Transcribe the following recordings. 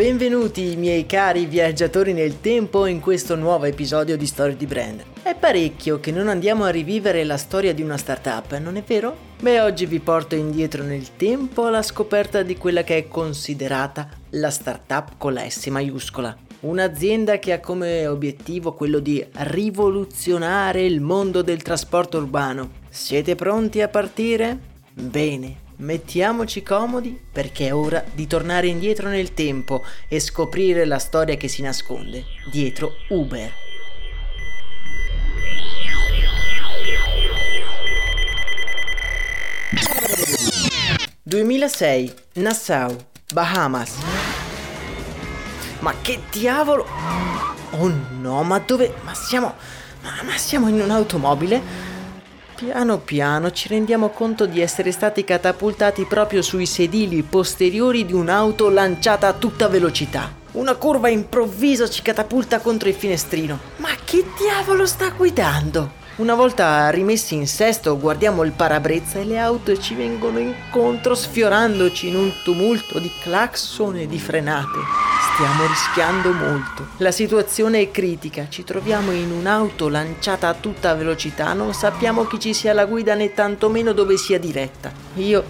Benvenuti miei cari viaggiatori nel tempo in questo nuovo episodio di Storie di Brand. È parecchio che non andiamo a rivivere la storia di una startup, non è vero? Beh, oggi vi porto indietro nel tempo alla scoperta di quella che è considerata la startup con la S maiuscola. Un'azienda che ha come obiettivo quello di rivoluzionare il mondo del trasporto urbano. Siete pronti a partire? Bene, Mettiamoci comodi perché è ora di tornare indietro nel tempo e scoprire la storia che si nasconde dietro Uber. «2006, Nassau, Bahamas». Ma che diavolo? Oh no, ma dove? Ma siamo... Ma siamo in un'automobile? Piano piano ci rendiamo conto di essere stati catapultati proprio sui sedili posteriori di un'auto lanciata a tutta velocità. Una curva improvvisa ci catapulta contro il finestrino. Ma che diavolo sta guidando? Una volta rimessi in sesto guardiamo il parabrezza e le auto ci vengono incontro sfiorandoci in un tumulto di clacson e di frenate. Stiamo rischiando molto. La situazione è critica, ci troviamo in un'auto lanciata a tutta velocità, non sappiamo chi ci sia alla guida né tantomeno dove sia diretta. Io,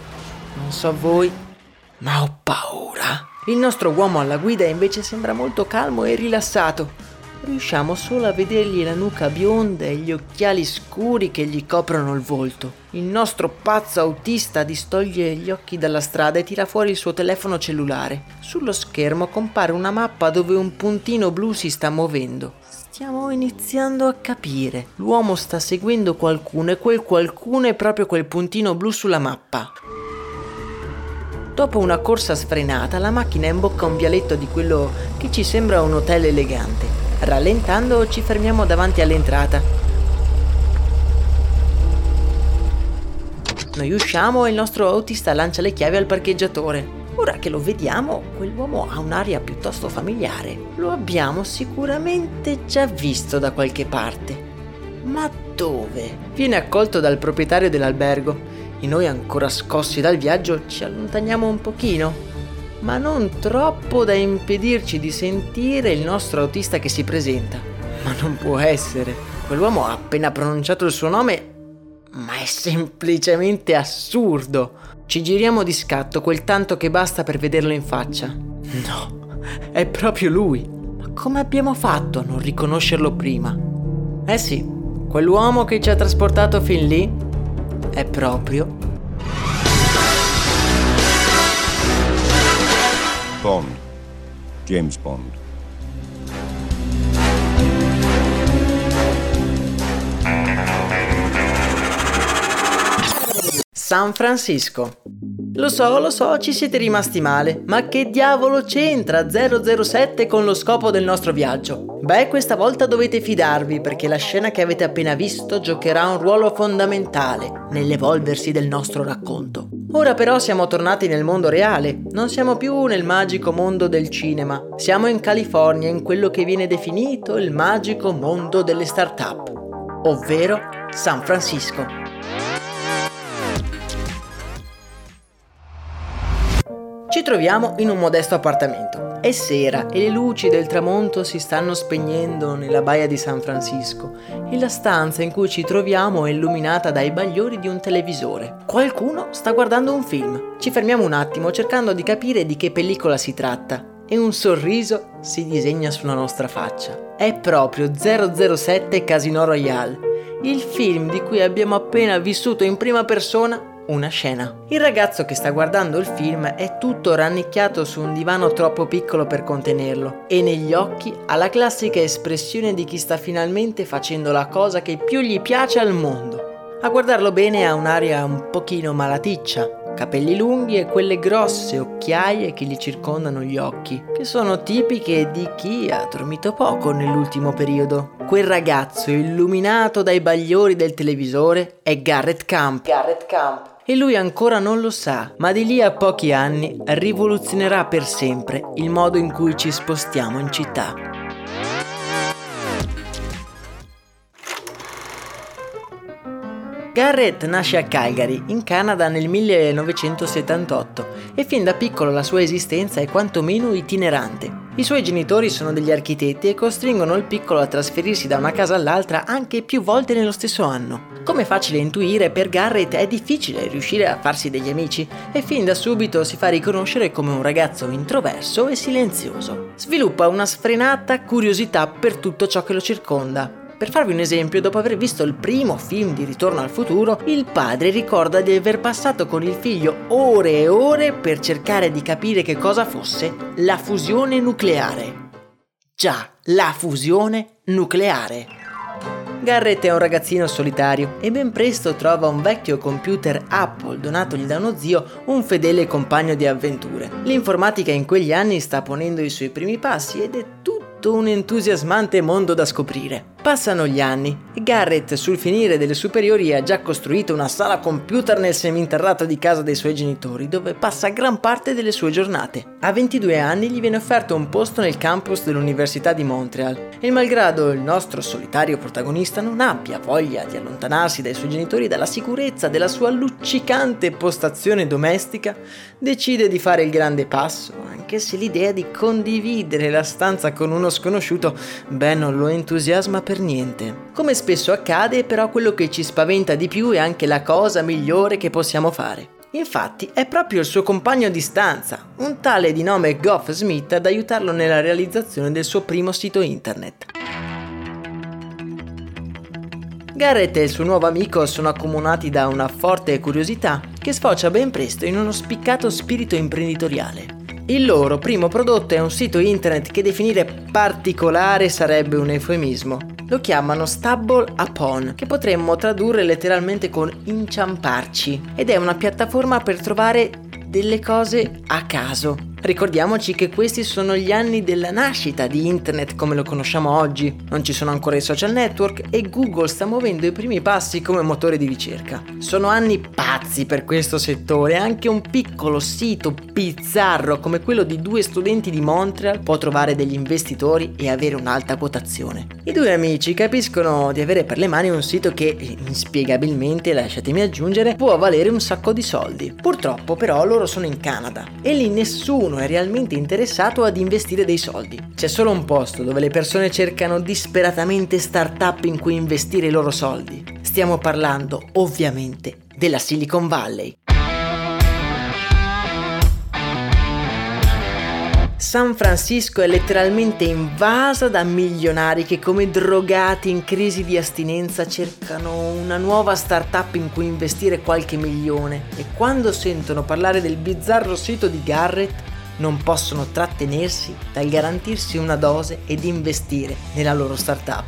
non so voi, ma ho paura. Il nostro uomo alla guida invece sembra molto calmo e rilassato. Riusciamo solo a vedergli la nuca bionda e gli occhiali scuri che gli coprono il volto. Il nostro pazzo autista distoglie gli occhi dalla strada e tira fuori il suo telefono cellulare. Sullo schermo compare una mappa dove un puntino blu si sta muovendo. Stiamo iniziando a capire. L'uomo sta seguendo qualcuno e quel qualcuno è proprio quel puntino blu sulla mappa. Dopo una corsa sfrenata, la macchina imbocca un vialetto di quello che ci sembra un hotel elegante. Rallentando ci fermiamo davanti all'entrata. Noi usciamo e il nostro autista lancia le chiavi al parcheggiatore. Ora che lo vediamo, quell'uomo ha un'aria piuttosto familiare. Lo abbiamo sicuramente già visto da qualche parte. Ma dove? Viene accolto dal proprietario dell'albergo e noi ancora scossi dal viaggio ci allontaniamo un pochino ma non troppo da impedirci di sentire il nostro autista che si presenta. Ma non può essere. Quell'uomo ha appena pronunciato il suo nome, ma è semplicemente assurdo. Ci giriamo di scatto quel tanto che basta per vederlo in faccia. No, è proprio lui. Ma come abbiamo fatto a non riconoscerlo prima? Eh sì, quell'uomo che ci ha trasportato fin lì è proprio Bond. James Bond. San Francisco. Lo so, lo so, ci siete rimasti male, ma che diavolo c'entra 007 con lo scopo del nostro viaggio? Beh, questa volta dovete fidarvi perché la scena che avete appena visto giocherà un ruolo fondamentale nell'evolversi del nostro racconto. Ora però siamo tornati nel mondo reale, non siamo più nel magico mondo del cinema, siamo in California in quello che viene definito il magico mondo delle start-up, ovvero San Francisco. Ci troviamo in un modesto appartamento. È sera e le luci del tramonto si stanno spegnendo nella baia di San Francisco e la stanza in cui ci troviamo è illuminata dai bagliori di un televisore. Qualcuno sta guardando un film. Ci fermiamo un attimo cercando di capire di che pellicola si tratta e un sorriso si disegna sulla nostra faccia. È proprio 007 Casino Royale, il film di cui abbiamo appena vissuto in prima persona una scena. Il ragazzo che sta guardando il film è tutto rannicchiato su un divano troppo piccolo per contenerlo e negli occhi ha la classica espressione di chi sta finalmente facendo la cosa che più gli piace al mondo. A guardarlo bene ha un'aria un pochino malaticcia, capelli lunghi e quelle grosse occhiaie che gli circondano gli occhi, che sono tipiche di chi ha dormito poco nell'ultimo periodo. Quel ragazzo illuminato dai bagliori del televisore è Garrett Camp. Garrett Camp e lui ancora non lo sa, ma di lì a pochi anni rivoluzionerà per sempre il modo in cui ci spostiamo in città. Garrett nasce a Calgary, in Canada nel 1978 e fin da piccolo la sua esistenza è quantomeno itinerante. I suoi genitori sono degli architetti e costringono il piccolo a trasferirsi da una casa all'altra anche più volte nello stesso anno. Come facile intuire, per Garrett è difficile riuscire a farsi degli amici e fin da subito si fa riconoscere come un ragazzo introverso e silenzioso. Sviluppa una sfrenata curiosità per tutto ciò che lo circonda per farvi un esempio, dopo aver visto il primo film di Ritorno al futuro, il padre ricorda di aver passato con il figlio ore e ore per cercare di capire che cosa fosse la fusione nucleare. Già, la fusione nucleare. Garrett è un ragazzino solitario e ben presto trova un vecchio computer Apple donatogli da uno zio, un fedele compagno di avventure. L'informatica in quegli anni sta ponendo i suoi primi passi ed è tutto un entusiasmante mondo da scoprire. Passano gli anni e Garrett sul finire delle superiori ha già costruito una sala computer nel seminterrato di casa dei suoi genitori dove passa gran parte delle sue giornate. A 22 anni gli viene offerto un posto nel campus dell'Università di Montreal e malgrado il nostro solitario protagonista non abbia voglia di allontanarsi dai suoi genitori dalla sicurezza della sua luccicante postazione domestica, decide di fare il grande passo, anche se l'idea di condividere la stanza con uno sconosciuto, beh, non lo entusiasma per niente. Come spesso accade, però quello che ci spaventa di più è anche la cosa migliore che possiamo fare. Infatti è proprio il suo compagno di stanza, un tale di nome Goff Smith, ad aiutarlo nella realizzazione del suo primo sito internet. Garrett e il suo nuovo amico sono accomunati da una forte curiosità che sfocia ben presto in uno spiccato spirito imprenditoriale. Il loro primo prodotto è un sito internet che definire particolare sarebbe un eufemismo. Lo chiamano Stable Upon, che potremmo tradurre letteralmente con inciamparci, ed è una piattaforma per trovare delle cose a caso, Ricordiamoci che questi sono gli anni della nascita di internet come lo conosciamo oggi, non ci sono ancora i social network e Google sta muovendo i primi passi come motore di ricerca. Sono anni pazzi per questo settore, anche un piccolo sito bizzarro come quello di due studenti di Montreal può trovare degli investitori e avere un'alta quotazione. I due amici capiscono di avere per le mani un sito che, inspiegabilmente, lasciatemi aggiungere, può valere un sacco di soldi. Purtroppo però loro sono in Canada e lì nessuno nessuno è realmente interessato ad investire dei soldi. C'è solo un posto dove le persone cercano disperatamente start-up in cui investire i loro soldi. Stiamo parlando, ovviamente, della Silicon Valley. San Francisco è letteralmente invasa da milionari che come drogati in crisi di astinenza cercano una nuova startup in cui investire qualche milione e quando sentono parlare del bizzarro sito di Garrett non possono trattenersi dal garantirsi una dose ed investire nella loro startup.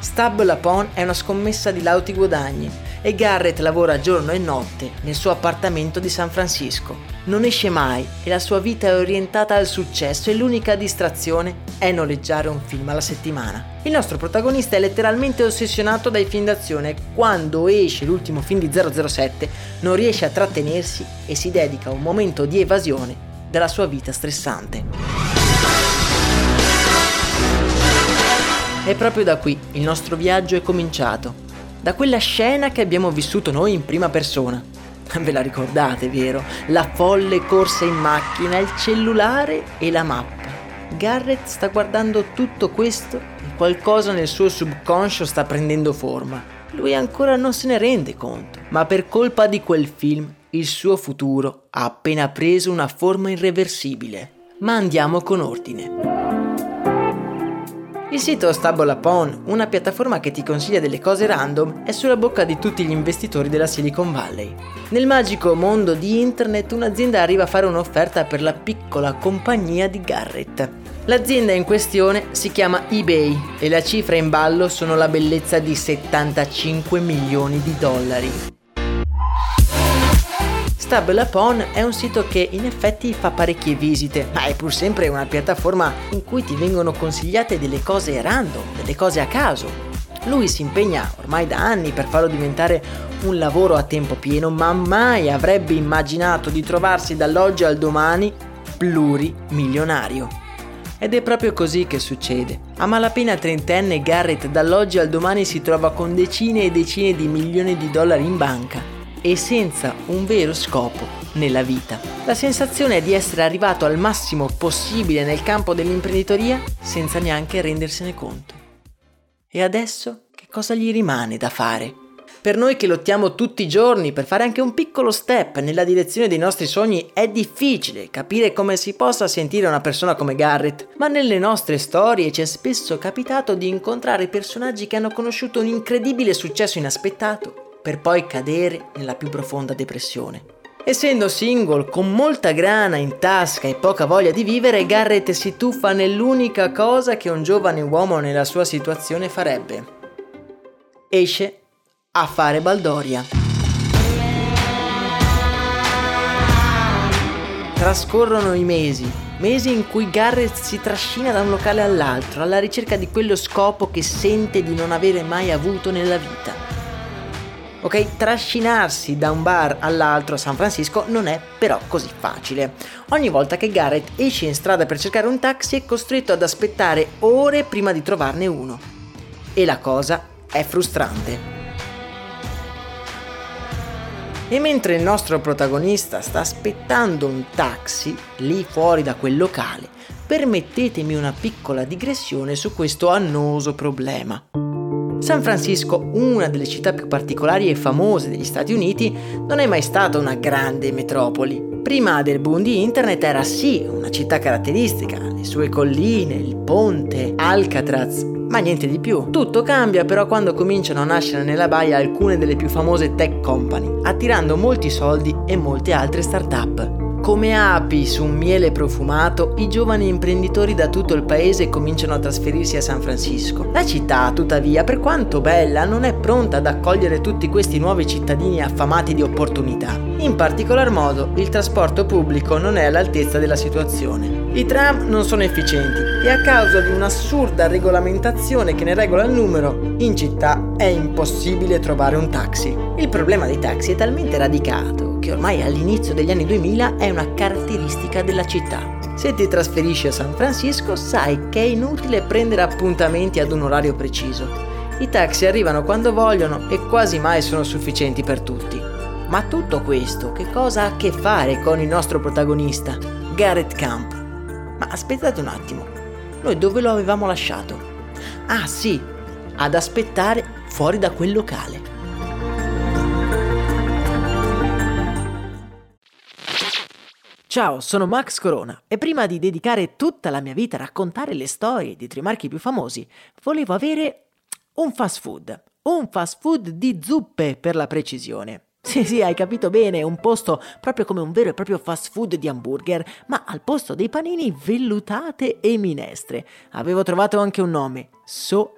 Stable Upon è una scommessa di lauti guadagni e Garrett lavora giorno e notte nel suo appartamento di San Francisco. Non esce mai e la sua vita è orientata al successo e l'unica distrazione è noleggiare un film alla settimana. Il nostro protagonista è letteralmente ossessionato dai film d'azione e quando esce l'ultimo film di 007 non riesce a trattenersi e si dedica a un momento di evasione della sua vita stressante. E proprio da qui il nostro viaggio è cominciato da quella scena che abbiamo vissuto noi in prima persona. Ve la ricordate, vero? La folle corsa in macchina, il cellulare e la mappa. Garrett sta guardando tutto questo e qualcosa nel suo subconscio sta prendendo forma. Lui ancora non se ne rende conto, ma per colpa di quel film il suo futuro ha appena preso una forma irreversibile. Ma andiamo con ordine. Il sito Stable Upon, una piattaforma che ti consiglia delle cose random, è sulla bocca di tutti gli investitori della Silicon Valley. Nel magico mondo di internet un'azienda arriva a fare un'offerta per la piccola compagnia di Garrett. L'azienda in questione si chiama eBay e la cifra in ballo sono la bellezza di 75 milioni di dollari. Stable Upon è un sito che in effetti fa parecchie visite, ma è pur sempre una piattaforma in cui ti vengono consigliate delle cose random, delle cose a caso. Lui si impegna ormai da anni per farlo diventare un lavoro a tempo pieno, ma mai avrebbe immaginato di trovarsi dall'oggi al domani plurimilionario. Ed è proprio così che succede. A malapena trentenne Garrett dall'oggi al domani si trova con decine e decine di milioni di dollari in banca e senza un vero scopo nella vita. La sensazione è di essere arrivato al massimo possibile nel campo dell'imprenditoria senza neanche rendersene conto. E adesso che cosa gli rimane da fare? Per noi che lottiamo tutti i giorni per fare anche un piccolo step nella direzione dei nostri sogni è difficile capire come si possa sentire una persona come Garrett, ma nelle nostre storie ci è spesso capitato di incontrare personaggi che hanno conosciuto un incredibile successo inaspettato per poi cadere nella più profonda depressione. Essendo single, con molta grana in tasca e poca voglia di vivere, Garrett si tuffa nell'unica cosa che un giovane uomo nella sua situazione farebbe. Esce a fare baldoria. Trascorrono i mesi, mesi in cui Garrett si trascina da un locale all'altro alla ricerca di quello scopo che sente di non avere mai avuto nella vita. Ok, trascinarsi da un bar all'altro a San Francisco non è però così facile. Ogni volta che Garrett esce in strada per cercare un taxi è costretto ad aspettare ore prima di trovarne uno. E la cosa è frustrante. E mentre il nostro protagonista sta aspettando un taxi lì fuori da quel locale, permettetemi una piccola digressione su questo annoso problema. San Francisco, una delle città più particolari e famose degli Stati Uniti, non è mai stata una grande metropoli. Prima del boom di internet era sì una città caratteristica, le sue colline, il ponte, Alcatraz, ma niente di più. Tutto cambia però quando cominciano a nascere nella baia alcune delle più famose tech company, attirando molti soldi e molte altre start-up. Come api su un miele profumato, i giovani imprenditori da tutto il paese cominciano a trasferirsi a San Francisco. La città, tuttavia, per quanto bella, non è pronta ad accogliere tutti questi nuovi cittadini affamati di opportunità. In particolar modo, il trasporto pubblico non è all'altezza della situazione. I tram non sono efficienti e a causa di un'assurda regolamentazione che ne regola il numero, in città è impossibile trovare un taxi. Il problema dei taxi è talmente radicato che ormai all'inizio degli anni 2000 è una caratteristica della città. Se ti trasferisci a San Francisco sai che è inutile prendere appuntamenti ad un orario preciso. I taxi arrivano quando vogliono e quasi mai sono sufficienti per tutti. Ma tutto questo che cosa ha a che fare con il nostro protagonista, Garrett Camp? Ma aspettate un attimo, noi dove lo avevamo lasciato? Ah sì, ad aspettare fuori da quel locale. Ciao, sono Max Corona e prima di dedicare tutta la mia vita a raccontare le storie di tre marchi più famosi, volevo avere un fast food. Un fast food di zuppe per la precisione. Sì, sì, hai capito bene, un posto proprio come un vero e proprio fast food di hamburger, ma al posto dei panini vellutate e minestre. Avevo trovato anche un nome, So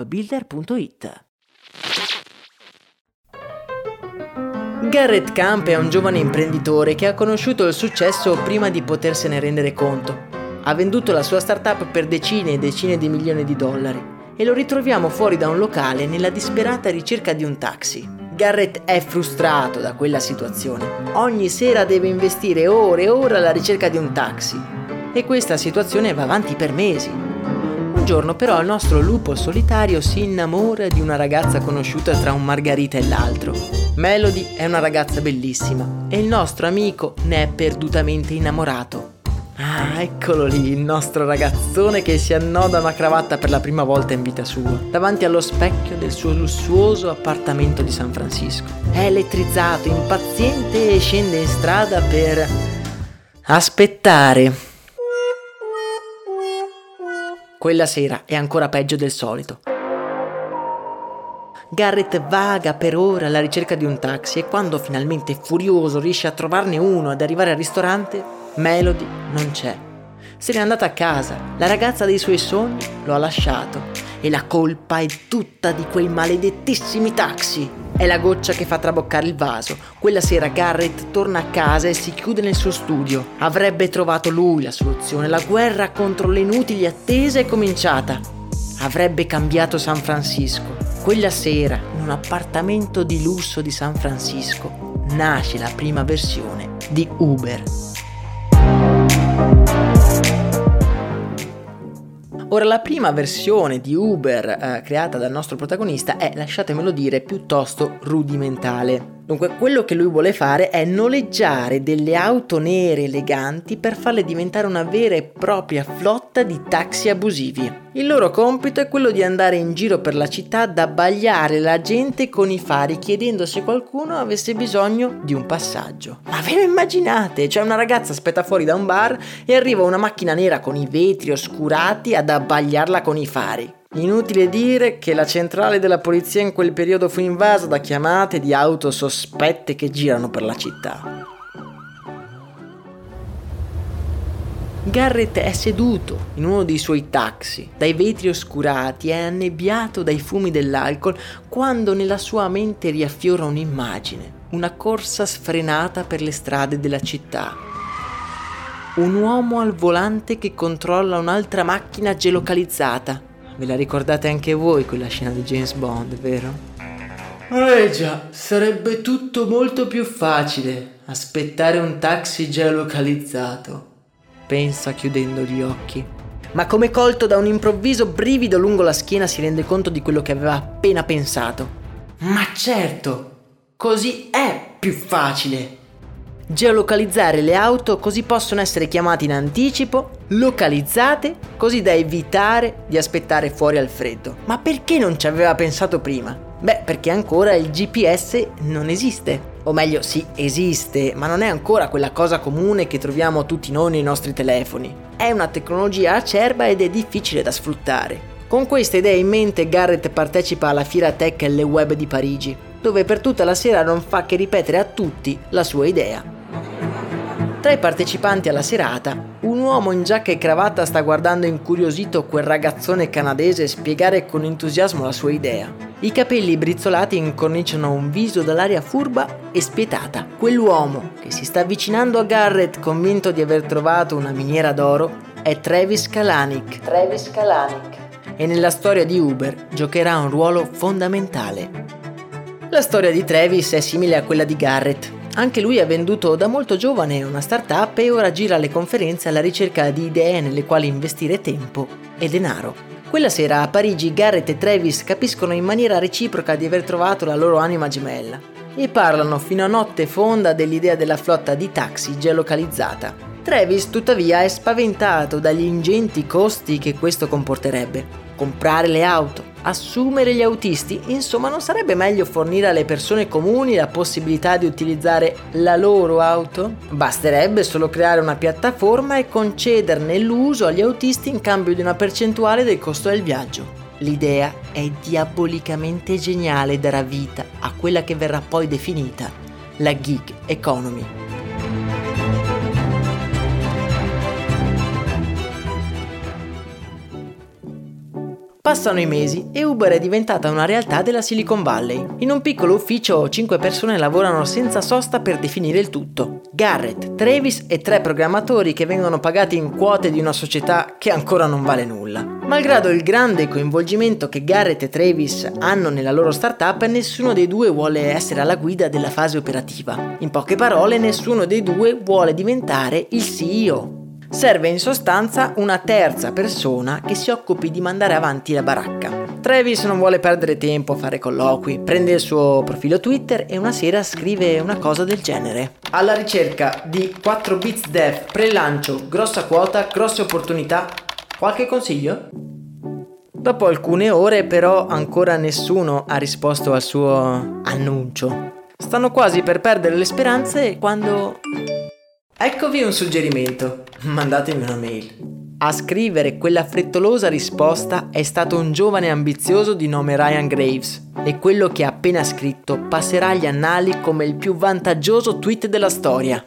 appbuilder.it. Garrett Camp è un giovane imprenditore che ha conosciuto il successo prima di potersene rendere conto. Ha venduto la sua startup per decine e decine di milioni di dollari e lo ritroviamo fuori da un locale nella disperata ricerca di un taxi. Garrett è frustrato da quella situazione. Ogni sera deve investire ore e ore alla ricerca di un taxi. E questa situazione va avanti per mesi. Un giorno però il nostro lupo solitario si innamora di una ragazza conosciuta tra un Margarita e l'altro. Melody è una ragazza bellissima e il nostro amico ne è perdutamente innamorato. Ah, eccolo lì, il nostro ragazzone che si annoda una cravatta per la prima volta in vita sua, davanti allo specchio del suo lussuoso appartamento di San Francisco. È elettrizzato, impaziente e scende in strada per... aspettare. Quella sera è ancora peggio del solito. Garrett vaga per ore alla ricerca di un taxi e quando finalmente furioso riesce a trovarne uno ad arrivare al ristorante, Melody non c'è. Se n'è andata a casa, la ragazza dei suoi sogni lo ha lasciato e la colpa è tutta di quei maledettissimi taxi. È la goccia che fa traboccare il vaso. Quella sera Garrett torna a casa e si chiude nel suo studio. Avrebbe trovato lui la soluzione. La guerra contro le inutili attese è cominciata. Avrebbe cambiato San Francisco. Quella sera, in un appartamento di lusso di San Francisco, nasce la prima versione di Uber. Ora, la prima versione di Uber eh, creata dal nostro protagonista è, lasciatemelo dire, piuttosto rudimentale. Dunque, quello che lui vuole fare è noleggiare delle auto nere eleganti per farle diventare una vera e propria flotta di taxi abusivi. Il loro compito è quello di andare in giro per la città ad abbagliare la gente con i fari chiedendo se qualcuno avesse bisogno di un passaggio. Ma ve lo immaginate? C'è una ragazza aspetta fuori da un bar e arriva una macchina nera con i vetri oscurati ad abbagliarla con i fari. Inutile dire che la centrale della polizia in quel periodo fu invasa da chiamate di auto sospette che girano per la città. Garrett è seduto in uno dei suoi taxi, dai vetri oscurati e annebbiato dai fumi dell'alcol, quando nella sua mente riaffiora un'immagine, una corsa sfrenata per le strade della città. Un uomo al volante che controlla un'altra macchina geolocalizzata Ve la ricordate anche voi quella scena di James Bond, vero? Eh già, sarebbe tutto molto più facile aspettare un taxi geolocalizzato. Pensa chiudendo gli occhi. Ma come colto da un improvviso brivido lungo la schiena si rende conto di quello che aveva appena pensato. Ma certo, così è più facile geolocalizzare le auto così possono essere chiamate in anticipo, localizzate, così da evitare di aspettare fuori al freddo. Ma perché non ci aveva pensato prima? Beh, perché ancora il GPS non esiste. O meglio, sì, esiste, ma non è ancora quella cosa comune che troviamo tutti noi nei nostri telefoni. È una tecnologia acerba ed è difficile da sfruttare. Con queste idee in mente Garrett partecipa alla Fiera Tech Le Web di Parigi, dove per tutta la sera non fa che ripetere a tutti la sua idea. Tra i partecipanti alla serata, un uomo in giacca e cravatta sta guardando incuriosito quel ragazzone canadese spiegare con entusiasmo la sua idea. I capelli brizzolati incorniciano un viso dall'aria furba e spietata. Quell'uomo che si sta avvicinando a Garrett convinto di aver trovato una miniera d'oro è Travis Kalanick. Travis Kalanick. E nella storia di Uber giocherà un ruolo fondamentale. La storia di Travis è simile a quella di Garrett Anche lui ha venduto da molto giovane una startup e ora gira alle conferenze alla ricerca di idee nelle quali investire tempo e denaro. Quella sera a Parigi Garrett e Travis capiscono in maniera reciproca di aver trovato la loro anima gemella e parlano fino a notte fonda dell'idea della flotta di taxi geolocalizzata. Travis tuttavia è spaventato dagli ingenti costi che questo comporterebbe. Comprare le auto, assumere gli autisti, insomma non sarebbe meglio fornire alle persone comuni la possibilità di utilizzare la loro auto? Basterebbe solo creare una piattaforma e concederne l'uso agli autisti in cambio di una percentuale del costo del viaggio. L'idea è diabolicamente geniale e darà vita a quella che verrà poi definita la gig economy. Passano i mesi e Uber è diventata una realtà della Silicon Valley. In un piccolo ufficio 5 persone lavorano senza sosta per definire il tutto. Garrett, Travis e tre programmatori che vengono pagati in quote di una società che ancora non vale nulla. Malgrado il grande coinvolgimento che Garrett e Travis hanno nella loro startup, nessuno dei due vuole essere alla guida della fase operativa. In poche parole, nessuno dei due vuole diventare il CEO. Serve in sostanza una terza persona che si occupi di mandare avanti la baracca. Travis non vuole perdere tempo a fare colloqui, prende il suo profilo Twitter e una sera scrive una cosa del genere. Alla ricerca di 4 bits dev, pre-lancio, grossa quota, grosse opportunità. Qualche consiglio? Dopo alcune ore però ancora nessuno ha risposto al suo annuncio. Stanno quasi per perdere le speranze quando... Eccovi un suggerimento mandatemi una mail. A scrivere quella frettolosa risposta è stato un giovane ambizioso di nome Ryan Graves e quello che ha appena scritto passerà agli annali come il più vantaggioso tweet della storia.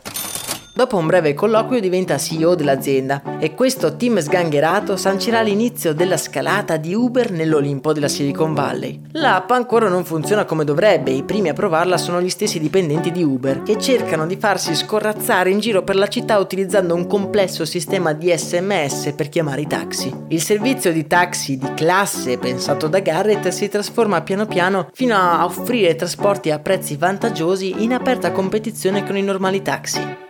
Dopo un breve colloquio diventa CEO dell'azienda e questo team sgangherato sancirà l'inizio della scalata di Uber nell'Olimpo della Silicon Valley. L'app ancora non funziona come dovrebbe i primi a provarla sono gli stessi dipendenti di Uber che cercano di farsi scorrazzare in giro per la città utilizzando un complesso sistema di sms per chiamare i taxi. Il servizio di taxi di classe pensato da Garrett si trasforma piano piano fino a offrire trasporti a prezzi vantaggiosi in aperta competizione con i normali taxi.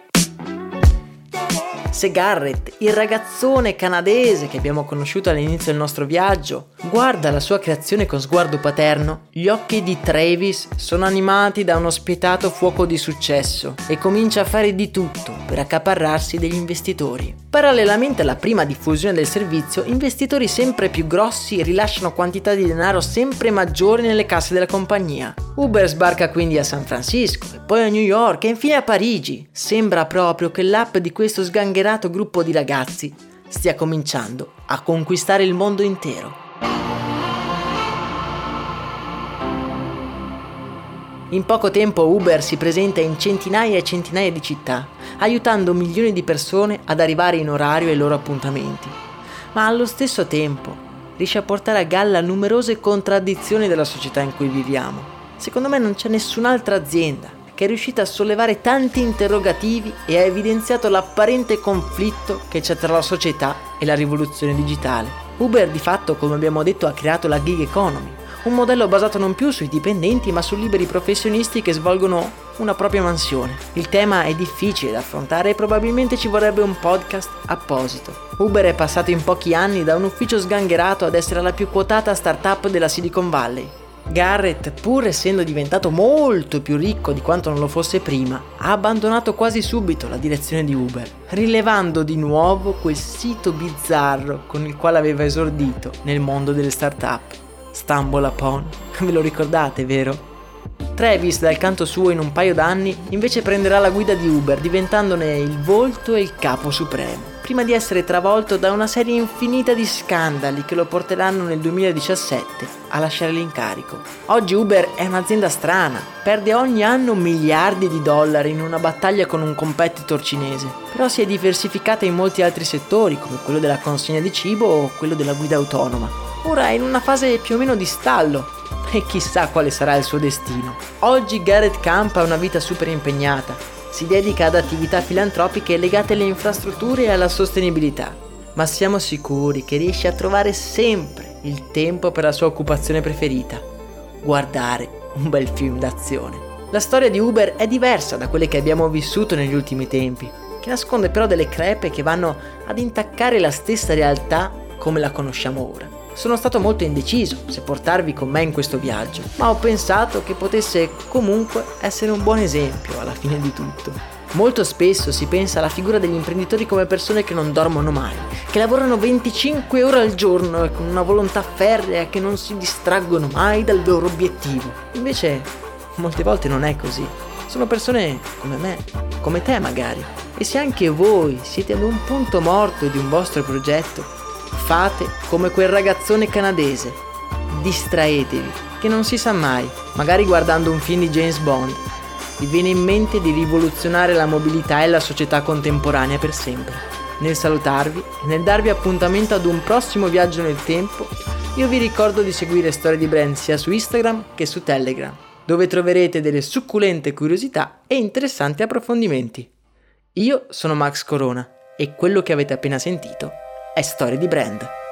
Se Garrett, il ragazzone canadese che abbiamo conosciuto all'inizio del nostro viaggio, guarda la sua creazione con sguardo paterno, gli occhi di Travis sono animati da uno spietato fuoco di successo e comincia a fare di tutto per accaparrarsi degli investitori. Parallelamente alla prima diffusione del servizio, investitori sempre più grossi rilasciano quantità di denaro sempre maggiori nelle casse della compagnia. Uber sbarca quindi a San Francisco, e poi a New York e infine a Parigi. Sembra proprio che l'app di questo sgangherato gruppo di ragazzi stia cominciando a conquistare il mondo intero. In poco tempo Uber si presenta in centinaia e centinaia di città, aiutando milioni di persone ad arrivare in orario ai loro appuntamenti. Ma allo stesso tempo riesce a portare a galla numerose contraddizioni della società in cui viviamo Secondo me non c'è nessun'altra azienda che è riuscita a sollevare tanti interrogativi e ha evidenziato l'apparente conflitto che c'è tra la società e la rivoluzione digitale. Uber di fatto, come abbiamo detto, ha creato la gig economy, un modello basato non più sui dipendenti ma su liberi professionisti che svolgono una propria mansione. Il tema è difficile da affrontare e probabilmente ci vorrebbe un podcast apposito. Uber è passato in pochi anni da un ufficio sgangherato ad essere la più quotata startup della Silicon Valley Garrett, pur essendo diventato molto più ricco di quanto non lo fosse prima, ha abbandonato quasi subito la direzione di Uber, rilevando di nuovo quel sito bizzarro con il quale aveva esordito nel mondo delle start-up. Stumble Upon. Ve lo ricordate, vero? Travis, dal canto suo in un paio d'anni, invece prenderà la guida di Uber, diventandone il volto e il capo supremo prima di essere travolto da una serie infinita di scandali che lo porteranno nel 2017 a lasciare l'incarico. Oggi Uber è un'azienda strana, perde ogni anno miliardi di dollari in una battaglia con un competitor cinese, però si è diversificata in molti altri settori come quello della consegna di cibo o quello della guida autonoma. Ora è in una fase più o meno di stallo, e chissà quale sarà il suo destino. Oggi Garrett Camp ha una vita super impegnata, si dedica ad attività filantropiche legate alle infrastrutture e alla sostenibilità, ma siamo sicuri che riesce a trovare sempre il tempo per la sua occupazione preferita, guardare un bel film d'azione. La storia di Uber è diversa da quelle che abbiamo vissuto negli ultimi tempi, che nasconde però delle crepe che vanno ad intaccare la stessa realtà come la conosciamo ora. Sono stato molto indeciso se portarvi con me in questo viaggio, ma ho pensato che potesse comunque essere un buon esempio alla fine di tutto. Molto spesso si pensa alla figura degli imprenditori come persone che non dormono mai, che lavorano 25 ore al giorno e con una volontà ferrea che non si distraggono mai dal loro obiettivo. Invece, molte volte non è così. Sono persone come me, come te magari. E se anche voi siete ad un punto morto di un vostro progetto, fate come quel ragazzone canadese. Distraetevi, che non si sa mai, magari guardando un film di James Bond vi viene in mente di rivoluzionare la mobilità e la società contemporanea per sempre. Nel salutarvi e nel darvi appuntamento ad un prossimo viaggio nel tempo, io vi ricordo di seguire Storie di Brand sia su Instagram che su Telegram, dove troverete delle succulente curiosità e interessanti approfondimenti. Io sono Max Corona e quello che avete appena sentito è Storie di Brand.